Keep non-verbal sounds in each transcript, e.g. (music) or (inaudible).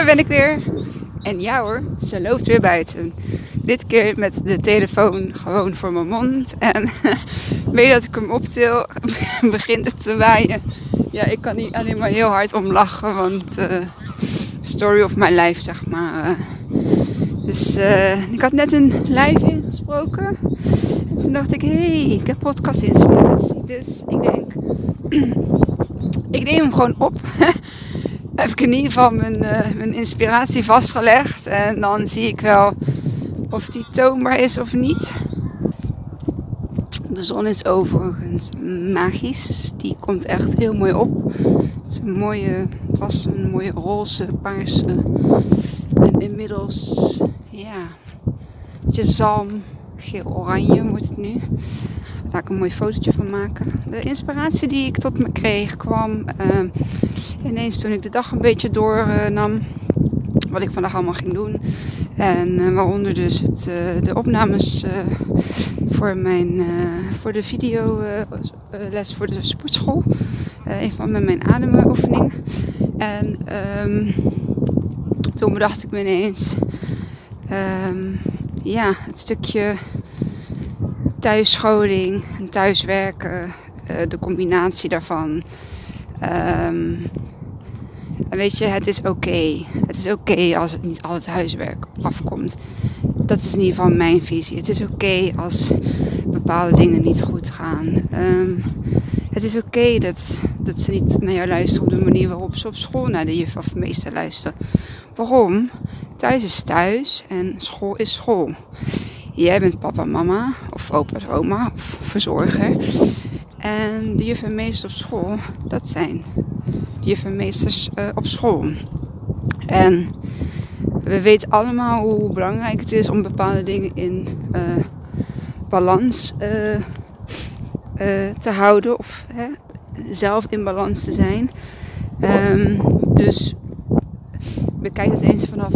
Daar ben ik weer. En ja hoor, ze loopt weer buiten. Dit keer met de telefoon gewoon voor mijn mond. En (laughs) weet dat ik hem optil, (laughs) begint het te waaien. Ja, ik kan niet alleen maar heel hard om lachen, want uh, story of my life, zeg maar. dus uh, ik had net een live ingesproken. En toen dacht ik, hé, hey, ik heb podcast inspiratie. Dus ik denk, (clears throat) ik neem hem gewoon op. (laughs) heb ik in ieder geval mijn, uh, mijn inspiratie vastgelegd. En dan zie ik wel of die toonbaar is of niet. De zon is overigens magisch. Die komt echt heel mooi op. Het, is een mooie, het was een mooie roze, paarse. En inmiddels, ja, je zalm, geel-oranje wordt het nu. Daar ga ik een mooi fotootje van maken. De inspiratie die ik tot me kreeg kwam uh, ineens toen ik de dag een beetje doornam. Wat ik vandaag allemaal ging doen. En uh, waaronder dus het, uh, de opnames uh, voor, mijn, voor de videoles voor de sportschool. even met mijn ademoefening. En um, toen bedacht ik me ineens... Um, ja, het stukje thuisscholing en thuiswerken, de combinatie daarvan... Um, en weet je, het is oké. Het is oké als het niet al het huiswerk afkomt. Dat is in ieder geval mijn visie. Het is oké als bepaalde dingen niet goed gaan. Um, het is oké dat, dat ze niet naar jou luisteren op de manier waarop ze op school naar de juf of meester luisteren. Waarom? Thuis is thuis en school is school. Jij bent papa mama, of opa oma, of verzorger. En de juf en meester op school, dat zijn juf en meesters uh, op school. En we weten allemaal hoe belangrijk het is om bepaalde dingen in uh, balans uh, te houden. Of hè, zelf in balans te zijn. Um, dus bekijk het eens vanaf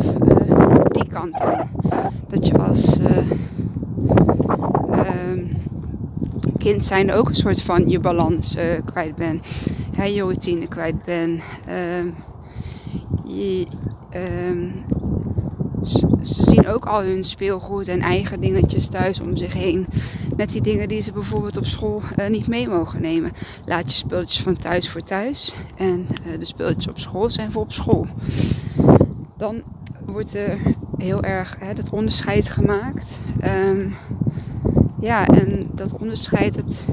die kant aan. Dat je als um, kind zijn ook een soort van je balans kwijt bent hè, je routine kwijt bent. Um, je, um, ze, zien ook al hun speelgoed en eigen dingetjes thuis om zich heen. Net die dingen die ze bijvoorbeeld op school uh, niet mee mogen nemen. Laat je spulletjes van thuis voor thuis. En uh, de spulletjes op school zijn voor op school. Dan wordt er heel erg hè, dat onderscheid gemaakt. Um, ja, en dat onderscheid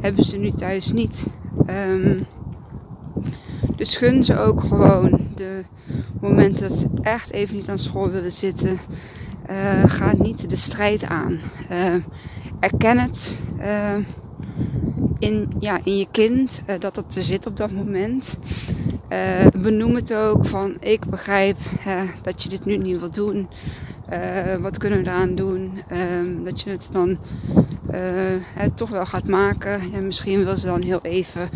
hebben ze nu thuis niet. Um, dus gun ze ook gewoon de momenten dat ze echt even niet aan school willen zitten. Uh, ga niet de strijd aan. Uh, erken het uh, in, ja, in je kind dat dat er zit op dat moment. benoem het ook van ik begrijp dat je dit nu niet wilt doen. Wat kunnen we eraan doen? Ehm, dat je het dan het toch wel gaat maken. Ja, misschien wil ze dan heel even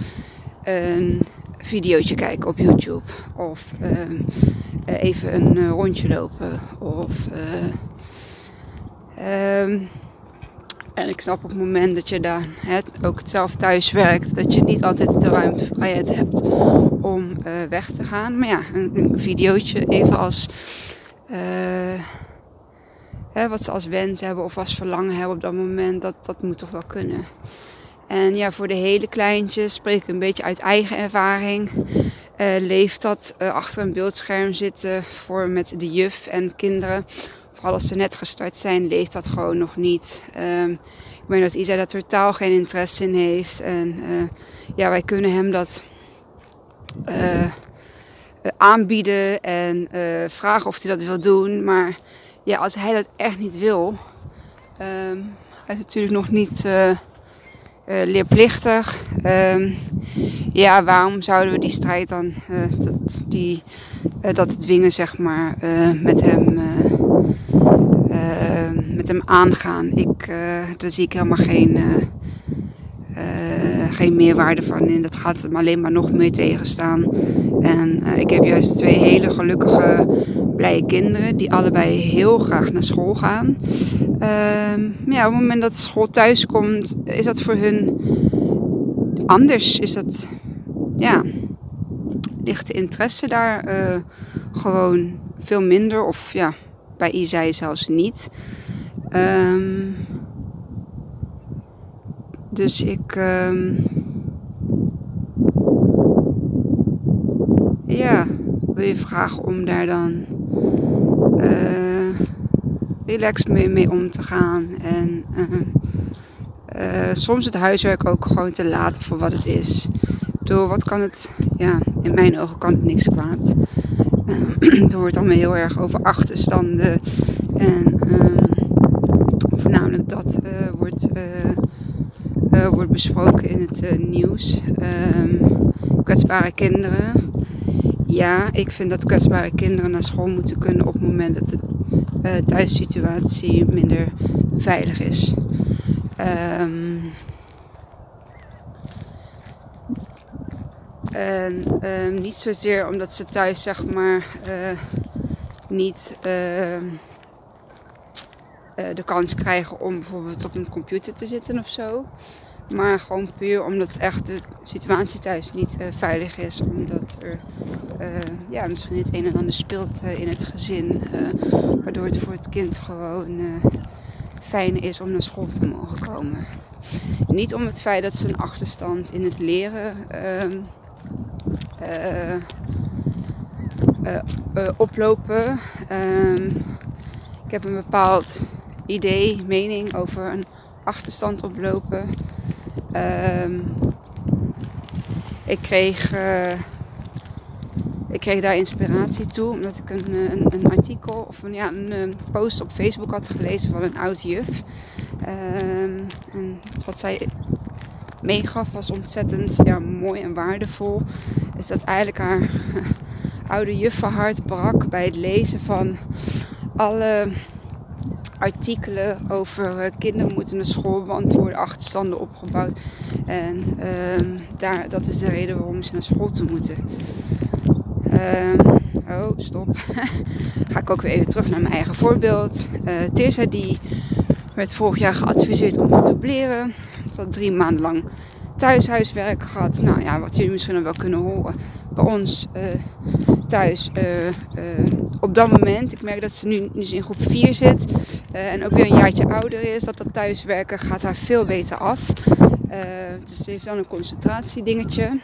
een videootje kijken op YouTube. Of uh, even een uh, rondje lopen. Of, um, en ik snap op het moment dat je daar ook zelf thuis werkt, dat je niet altijd de ruimte vrijheid hebt om weg te gaan. Maar ja, een, een videootje even als wat ze als wens hebben of als verlangen hebben op dat moment, dat, dat moet toch wel kunnen. En ja, voor de hele kleintjes spreek ik een beetje uit eigen ervaring. Uh, leeft dat uh, achter een beeldscherm zitten voor met de juf en kinderen. Vooral als ze net gestart zijn, leeft dat gewoon nog niet. Um, ik weet dat Isa daar totaal geen interesse in heeft. En uh, ja, wij kunnen hem dat aanbieden en vragen of hij dat wil doen. Maar ja, als hij dat echt niet wil, um, hij is natuurlijk nog niet uh, leerplichtig. Uh, ja, waarom zouden we die strijd dan, uh, dat, die, dat dwingen, zeg maar, met hem, met hem aangaan? Ik, daar zie ik helemaal geen, geen meerwaarde van in. Dat gaat hem alleen maar nog meer tegenstaan. En ik heb juist twee hele gelukkige blije kinderen die allebei heel graag naar school gaan. Uh, ja, op het moment dat school thuis komt, is dat voor hun anders. Is dat, ja, ligt de interesse daar uh, gewoon veel minder. Of ja, bij Isai zelfs niet. Ehm, dus ik. Um, ja, wil je vragen om daar dan uh, relax mee, mee om te gaan. En uh, soms het huiswerk ook gewoon te laten voor wat het is. Door wat kan het, ja, in mijn ogen kan het niks kwaad. (clears throat) Er wordt allemaal heel erg over achterstanden. En ehm, voornamelijk dat wordt, wordt besproken in het nieuws. Um, kwetsbare kinderen ja, ik vind dat kwetsbare kinderen naar school moeten kunnen op het moment dat de uh, thuissituatie minder veilig is. Um, en um, niet zozeer omdat ze thuis zeg maar uh, niet uh, de kans krijgen om bijvoorbeeld op een computer te zitten of zo. Maar gewoon puur omdat echt de situatie thuis niet uh, veilig is. Omdat er uh, ja, misschien het een en ander speelt uh, in het gezin. waardoor het voor het kind gewoon fijn is om naar school te mogen komen. Niet om het feit dat ze een achterstand in het leren ehm, oplopen. Um, ik heb een bepaald idee, mening over een achterstand oplopen. Um, ik, kreeg, uh, ik kreeg daar inspiratie toe omdat ik een, eh, een, een artikel of een, ja, een, een, post op Facebook had gelezen van een oud juf. Um, en wat zij meegaf was ontzettend ja, mooi en waardevol. Is dat eigenlijk haar (laughs) oude juffenhart brak bij het lezen van alle artikelen over uh, kinderen moeten naar school, want er worden achterstanden opgebouwd. En uh, daar, dat is de reden waarom ze naar school toe moeten. Uh, oh, stop. (laughs) Ga ik ook weer even terug naar mijn eigen voorbeeld. Uh, die werd vorig jaar geadviseerd om te dubleren. Ze had drie maanden lang thuishuiswerk gehad. Nou ja, wat jullie misschien wel kunnen horen. Bij ons uh, thuis op dat moment. Ik merk dat ze nu, nu in groep 4 zit. En ook weer een jaartje ouder is. Dat dat thuiswerken gaat haar veel beter af. dus ze heeft dan een concentratiedingetje.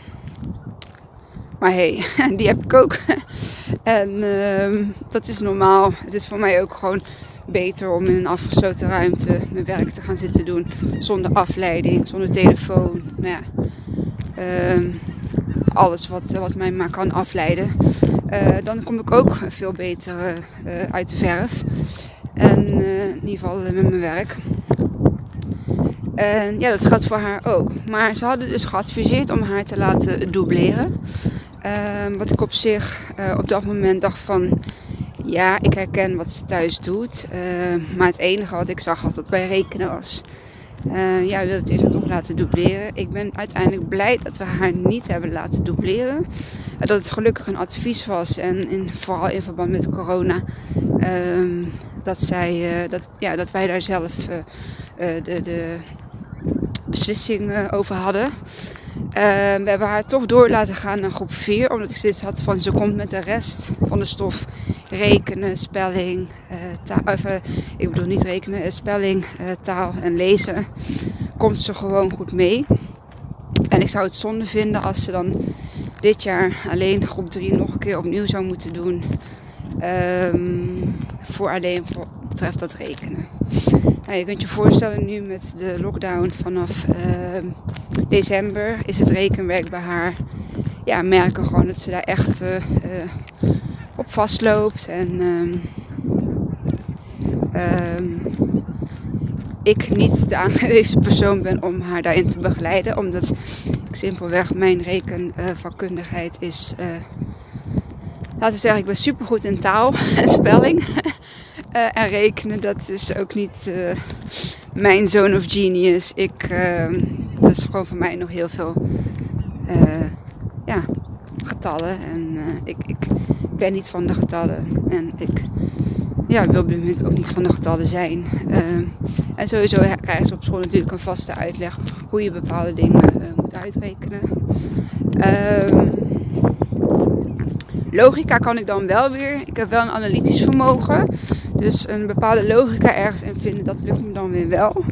Maar hé, hey, (laughs) die heb ik ook. (laughs) en ehm, dat is normaal. Het is voor mij ook gewoon beter om in een afgesloten ruimte mijn werk te gaan zitten doen. Zonder afleiding, zonder telefoon. Nou ja, uh, alles wat, wat mij maar kan afleiden. Uh, dan kom ik ook veel beter uh, uit de verf. En in ieder geval met mijn werk. En ja, dat gaat voor haar ook. Maar ze hadden dus geadviseerd om haar te laten dubleren. Ehm, wat ik op zich op dat moment dacht van ja, ik herken wat ze thuis doet. Uh, maar het enige wat ik zag was dat bij rekenen was. Uh, ja, we wilden het eerst toch laten dubleren. Ik ben uiteindelijk blij dat we haar niet hebben laten dubleren. Uh, dat het gelukkig een advies was. En in, vooral in verband met corona. Uh, dat, zij, dat, ja, dat wij daar zelf de, de beslissing over hadden. Ehm, we hebben haar toch door laten gaan naar groep 4. Omdat ik zoiets had van ze komt met de rest van de stof rekenen, spelling, taal, ik bedoel niet rekenen, spelling, taal en lezen. Komt ze gewoon goed mee. En ik zou het zonde vinden als ze dan dit jaar alleen groep 3 nog een keer opnieuw zou moeten doen. Um, voor alleen voor betreft dat rekenen. Nou, je kunt je voorstellen nu met de lockdown vanaf uh, december is het rekenwerk bij haar. Ja, merken gewoon dat ze daar echt uh, op vastloopt. En um, ik niet de aangewezen persoon ben om haar daarin te begeleiden. Omdat ik simpelweg mijn rekenvakkundigheid is. Laten we zeggen, ik ben supergoed in taal (laughs) en spelling. Uh, (laughs) en rekenen, dat is ook niet uh, mijn zone of genius. Ik, uh, dat is gewoon voor mij nog heel veel uh, ja, getallen. En ik, ik ben niet van de getallen. En ik ja, wil op dit moment ook niet van de getallen zijn. en sowieso krijgen ze op school natuurlijk een vaste uitleg hoe je bepaalde dingen moet uitrekenen. Ehm, Logica kan ik dan wel weer. Ik heb wel een analytisch vermogen. Dus een bepaalde logica ergens in vinden, dat lukt me dan weer wel.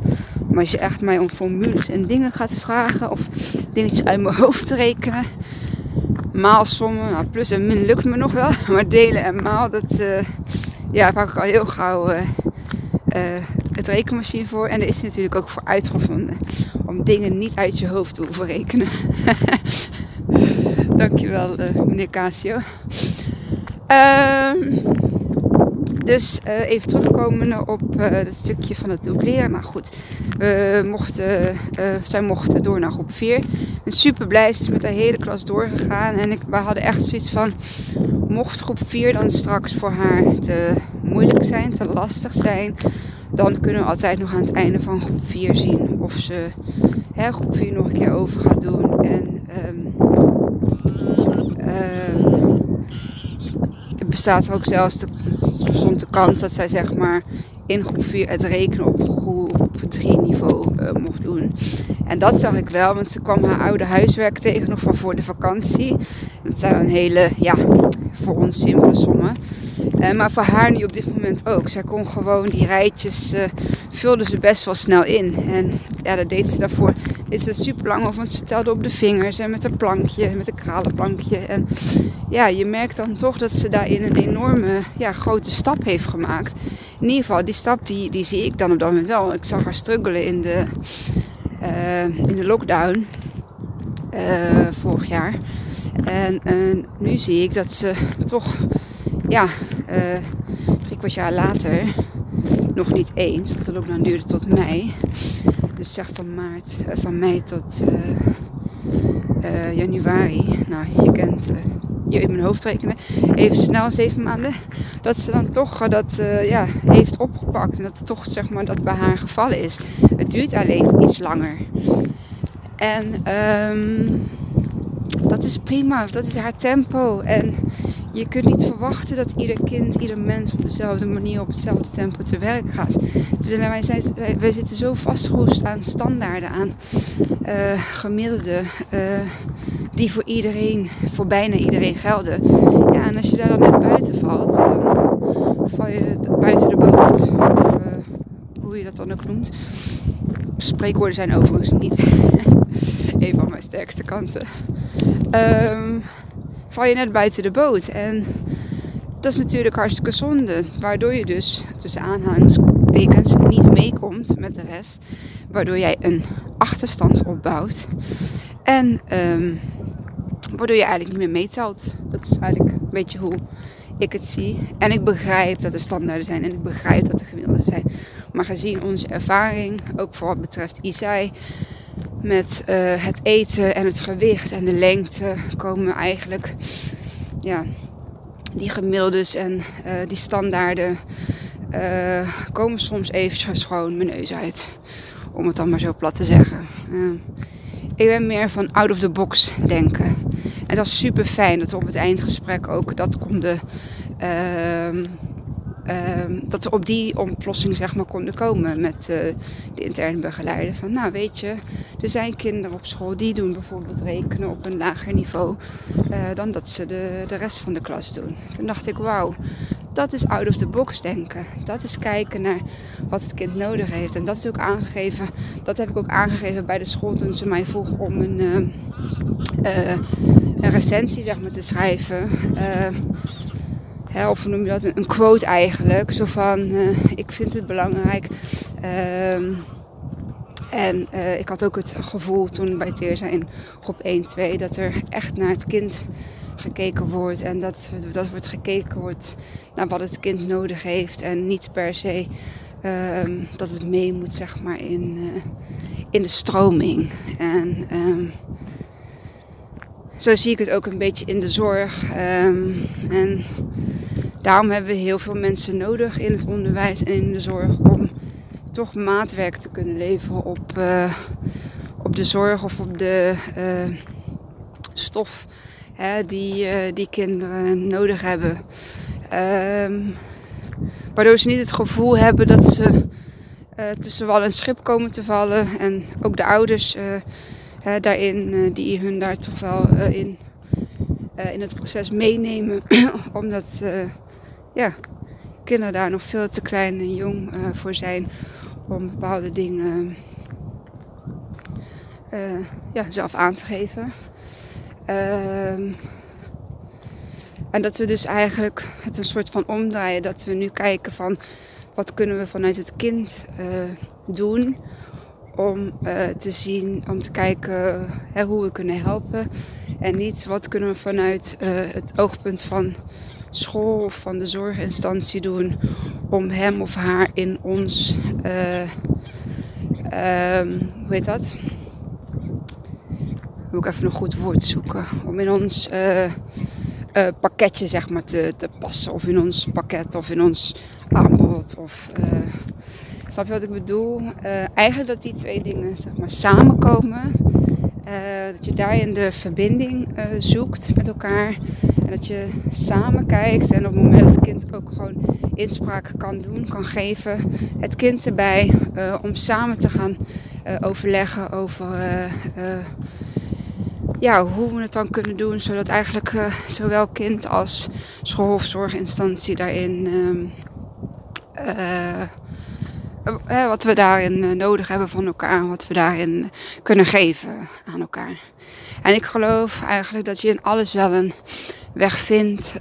Maar als je echt mij om formules en dingen gaat vragen of dingetjes uit mijn hoofd te rekenen, maalsommen, nou, plus en min lukt me nog wel, (laughs) maar delen en maal, dat uh, ja, pak ik al heel gauw uh, uh, het rekenmachine voor. En er is natuurlijk ook voor uitgevonden om dingen niet uit je hoofd te hoeven rekenen. (laughs) Dankjewel, meneer Casio. Ehm dus uh, even terugkomen op uh, het stukje van het dubleren. Nou goed, we mochten, uh, zij mochten door naar groep 4. Ik ben super blij, ze is met de hele klas doorgegaan. En ik, we hadden echt zoiets van, mocht groep 4 dan straks voor haar te moeilijk zijn, te lastig zijn... dan kunnen we altijd nog aan het einde van groep 4 zien of ze hè, groep 4 nog een keer over gaat doen. En... Um, bestaat er ook zelfs de, stond de kans dat zij zeg maar in groep 4 het rekenen op groep 3 niveau uh, mocht doen. En dat zag ik wel, want ze kwam haar oude huiswerk tegen nog van voor de vakantie. Dat zijn een hele, ja, voor ons simpele sommen. Uh, maar voor haar nu op dit moment ook. Zij kon gewoon die rijtjes, uh, vulde ze best wel snel in. En ja, dat deed ze daarvoor. Is super lang over, want ze telde op de vingers en met een plankje, met een kralenplankje. En ja, je merkt dan toch dat ze daarin een enorme, ja, grote stap heeft gemaakt. In ieder geval, die stap die, die zie ik dan op dat moment wel. Ik zag haar struggelen in de, uh, in de lockdown vorig jaar. En nu zie ik dat ze toch ja, drie kwart jaar later, nog niet eens, want de lockdown duurde tot mei. Dus zeg van maart, uh, van mei tot uh, januari. Nou, je kent je in mijn hoofd rekenen. Even snel, zeven maanden. Dat ze dan toch dat ja, heeft opgepakt. En dat het toch zeg maar dat bij haar gevallen is. Het duurt alleen iets langer. En um, dat is prima. Dat is haar tempo. En je kunt niet verwachten dat ieder kind, ieder mens op dezelfde manier, op hetzelfde tempo te werk gaat. Dus wij, zitten zo vastgeroest aan standaarden, aan uh, gemiddelde, uh, die voor iedereen, voor bijna iedereen gelden. Ja, en als je daar dan net buiten valt, dan val je buiten de boot. Of uh, hoe je dat dan ook noemt. Spreekwoorden zijn overigens niet (laughs) een van mijn sterkste kanten. Um, val je net buiten de boot. En dat is natuurlijk hartstikke zonde. Waardoor je dus tussen aanhalingstekens niet meekomt met de rest. Waardoor jij een achterstand opbouwt. En um, waardoor je eigenlijk niet meer meetelt. Dat is eigenlijk een beetje hoe ik het zie. En ik begrijp dat er standaarden zijn en ik begrijp dat er gemiddelden zijn. Maar gezien onze ervaring, ook voor wat betreft ISAI, met uh, het eten en het gewicht en de lengte komen eigenlijk ja, die gemiddeldes en uh, die standaarden uh, komen soms eventjes gewoon mijn neus uit. Om het dan maar zo plat te zeggen. ik ben meer van out of the box denken. En dat is super fijn dat we op het eindgesprek ook dat konden ehm, dat we op die oplossing zeg maar, konden komen met uh, de interne begeleider. Van nou weet je, er zijn kinderen op school die doen bijvoorbeeld rekenen op een lager niveau uh, dan dat ze de, de rest van de klas doen. Toen dacht ik wauw, dat is out of the box denken. Dat is kijken naar wat het kind nodig heeft. En dat is ook aangegeven, dat heb ik ook aangegeven bij de school toen ze mij vroeg om een, uh, een recensie zeg maar, te schrijven of noem je dat? Een quote eigenlijk. Zo van, uh, ik vind het belangrijk. Uh, en uh, ik had ook het gevoel toen bij Teerza in groep 1, 2... dat er echt naar het kind gekeken wordt. En dat, dat wordt gekeken wordt naar wat het kind nodig heeft. En niet per se uh, dat het mee moet, zeg maar, in, uh, in de stroming. En... Um, zo zie ik het ook een beetje in de zorg. Um, en daarom hebben we heel veel mensen nodig in het onderwijs en in de zorg om toch maatwerk te kunnen leveren op, uh, op de zorg of op de uh, stof hè, die, uh, die kinderen nodig hebben. Um, waardoor ze niet het gevoel hebben dat ze tussen wal en schip komen te vallen. En ook de ouders daarin, die hun daar toch wel in in het proces meenemen. (clears throat) omdat ja, kinderen daar nog veel te klein en jong voor zijn om bepaalde dingen ja, zelf aan te geven. Ehm, en dat we dus eigenlijk het een soort van omdraaien. Dat we nu kijken van wat kunnen we vanuit het kind uh, doen. Om uh, te zien, om te kijken hè, hoe we kunnen helpen. En niet wat kunnen we vanuit uh, het oogpunt van school of van de zorginstantie doen. Om hem of haar in ons, um, hoe heet dat? Moet ik even een goed woord zoeken. Om in ons uh, pakketje zeg maar, te, te passen. Of in ons pakket of in ons aanbod. Of, uh, snap je wat ik bedoel? Uh, eigenlijk dat die twee dingen zeg maar, samenkomen. dat je daarin de verbinding zoekt met elkaar. En dat je samen kijkt. En op het moment dat het kind ook gewoon inspraak kan doen, kan geven. Het kind erbij. om samen te gaan overleggen over ja, hoe we het dan kunnen doen, zodat eigenlijk zowel kind als school of zorginstantie daarin, uh, uh, wat we daarin nodig hebben van elkaar, wat we daarin kunnen geven aan elkaar. En ik geloof eigenlijk dat je in alles wel een weg vindt.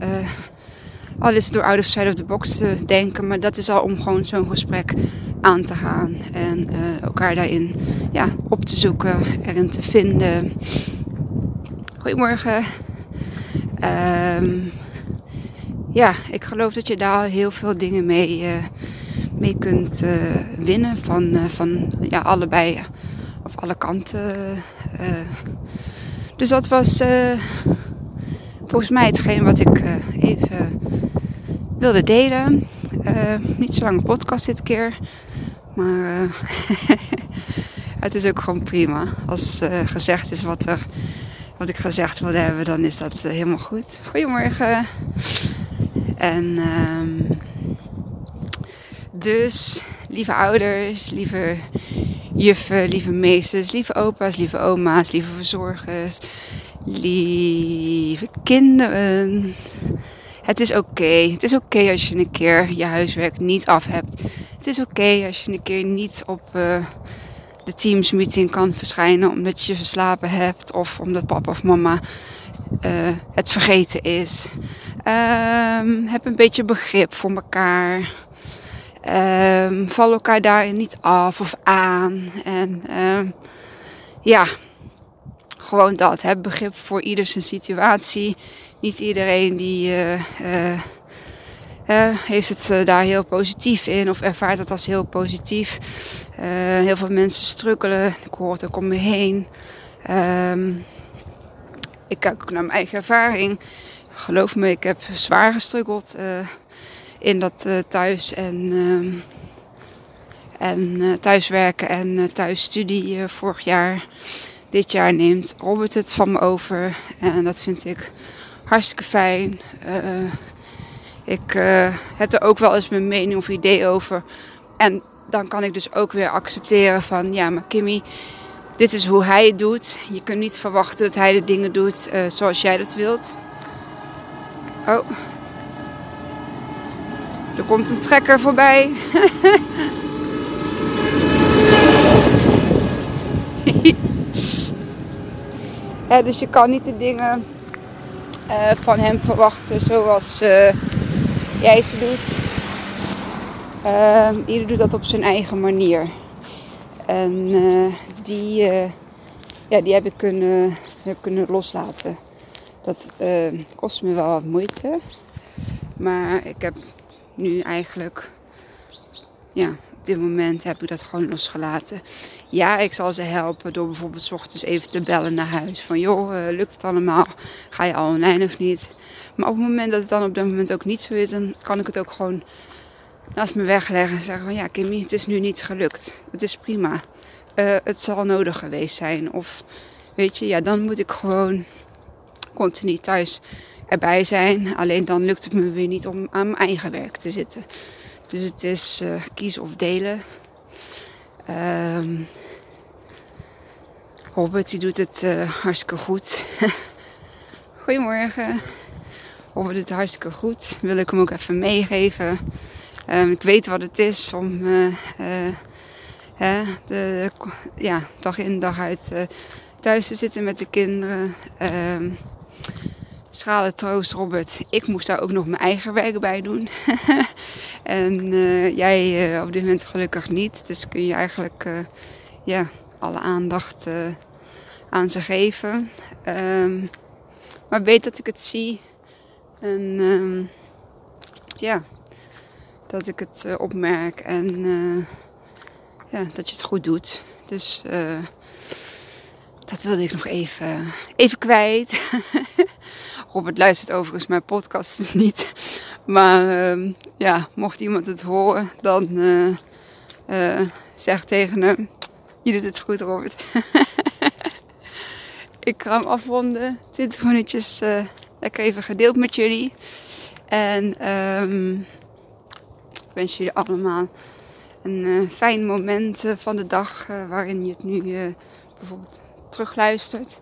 al is het door out of side of the box te denken, maar dat is al om gewoon zo'n gesprek aan te gaan en elkaar daarin ja, op te zoeken, erin te vinden. Goedemorgen. Um, ja, ik geloof dat je daar heel veel dingen mee, uh, mee kunt uh, winnen. Van, uh, van ja, allebei of alle kanten. dus dat was volgens mij hetgeen wat ik even wilde delen. niet zo lange podcast dit keer. Maar (laughs) het is ook gewoon prima als gezegd is wat er wat ik gezegd wilde hebben, dan is dat eh, helemaal goed. Goedemorgen. En um, dus, lieve ouders, lieve juffen, lieve meesters, lieve opa's, lieve oma's, lieve verzorgers, lieve kinderen. Het is oké. Het is oké als je een keer je huiswerk niet af hebt. Het is oké als je een keer niet op uh, de Teams meeting kan verschijnen omdat je verslapen hebt of omdat papa of mama uh, het vergeten is. Um, heb een beetje begrip voor elkaar. Um, val elkaar daarin niet af of aan. En um, ja, gewoon dat. Begrip voor ieder zijn situatie. Niet iedereen die uh, uh, uh, heeft het daar heel positief in of ervaart het als heel positief. Heel veel mensen strukkelen. Ik hoor het ook om me heen. Um, ik kijk ook naar mijn eigen ervaring. Geloof me, ik heb zwaar gestruggeld in dat thuis en, en thuiswerken en thuisstudie vorig jaar. Dit jaar neemt Robert het van me over en dat vind ik hartstikke fijn. Ik heb er ook wel eens mijn mening of idee over. En dan kan ik dus ook weer accepteren van, ja, maar Kimmy, dit is hoe hij het doet. Je kunt niet verwachten dat hij de dingen doet zoals jij dat wilt. Oh. Er komt een trekker voorbij. (laughs) dus je kan niet de dingen uh, van hem verwachten zoals jij ze doet. Uh, ieder doet dat op zijn eigen manier. En uh, die, ja, die heb ik kunnen, heb kunnen loslaten. Dat kost me wel wat moeite. Maar ik heb nu eigenlijk ja, dit moment heb ik dat gewoon losgelaten. Ja, ik zal ze helpen door bijvoorbeeld s ochtends even te bellen naar huis. Van joh, eh, lukt het allemaal? Ga je al online of niet? Maar op het moment dat het dan op dat moment ook niet zo is, dan kan ik het ook gewoon naast me wegleggen. En zeggen van ja, Kimmy, het is nu niet gelukt. Het is prima. Uh, het zal nodig geweest zijn. Of weet je, ja, dan moet ik gewoon continu thuis erbij zijn. Alleen dan lukt het me weer niet om aan mijn eigen werk te zitten. Dus het is uh, kiezen of delen. Um, Robert die doet het uh, hartstikke goed. (laughs) Goedemorgen. Robert doet het hartstikke goed. Wil ik hem ook even meegeven. Um, ik weet wat het is om uh, uh, de, ja, dag in dag uit thuis te zitten met de kinderen. Um, schalen troost, Robert. Ik moest daar ook nog mijn eigen werk bij doen. (laughs) en jij op dit moment gelukkig niet. Dus kun je eigenlijk ja, alle aandacht aan ze geven. Um, maar weet dat ik het zie. En um, ja, dat ik het opmerk. En ja, dat je het goed doet. Dus dat wilde ik nog even, even kwijt. (laughs) Robert luistert overigens mijn podcast (laughs) niet. Maar um, ja, mocht iemand het horen, dan zeg tegen hem: Je doet het goed, Robert. (laughs) ik ga hem afronden. 20 minuutjes uh, lekker even gedeeld met jullie. En um, ik wens jullie allemaal een uh, fijn moment uh, van de dag waarin je het nu bijvoorbeeld terugluistert.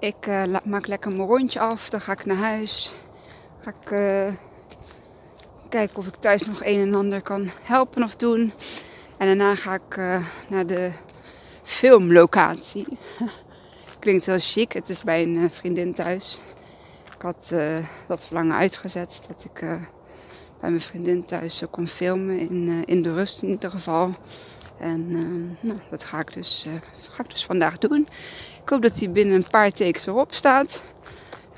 Ik maak lekker mijn rondje af, dan ga ik naar huis. Ga ik kijken of ik thuis nog een en ander kan helpen of doen. En daarna ga ik naar de filmlocatie. (laughs) Klinkt heel chic. Het is bij een vriendin thuis. Ik had dat verlangen uitgezet dat ik bij mijn vriendin thuis kon filmen. In, in de rust in ieder geval. En nou, dat ga ik, dus, ga ik dus vandaag doen. Ik hoop dat hij binnen een paar takes erop staat.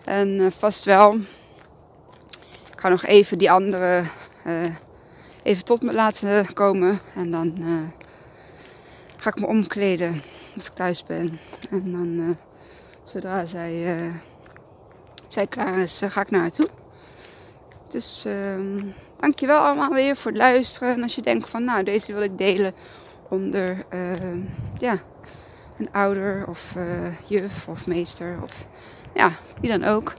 En vast wel. Ik ga nog even die andere even tot me laten komen. En dan ga ik me omkleden als ik thuis ben. En dan, zodra zij, zij klaar is, ga ik naar haar toe. Dus uh, dankjewel allemaal weer voor het luisteren. En als je denkt van, nou, deze wil ik delen onder ja, een ouder of juf of meester of ja, wie dan ook.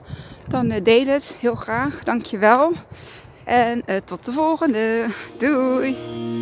Dan deel het heel graag. Dankjewel. En tot de volgende. Doei!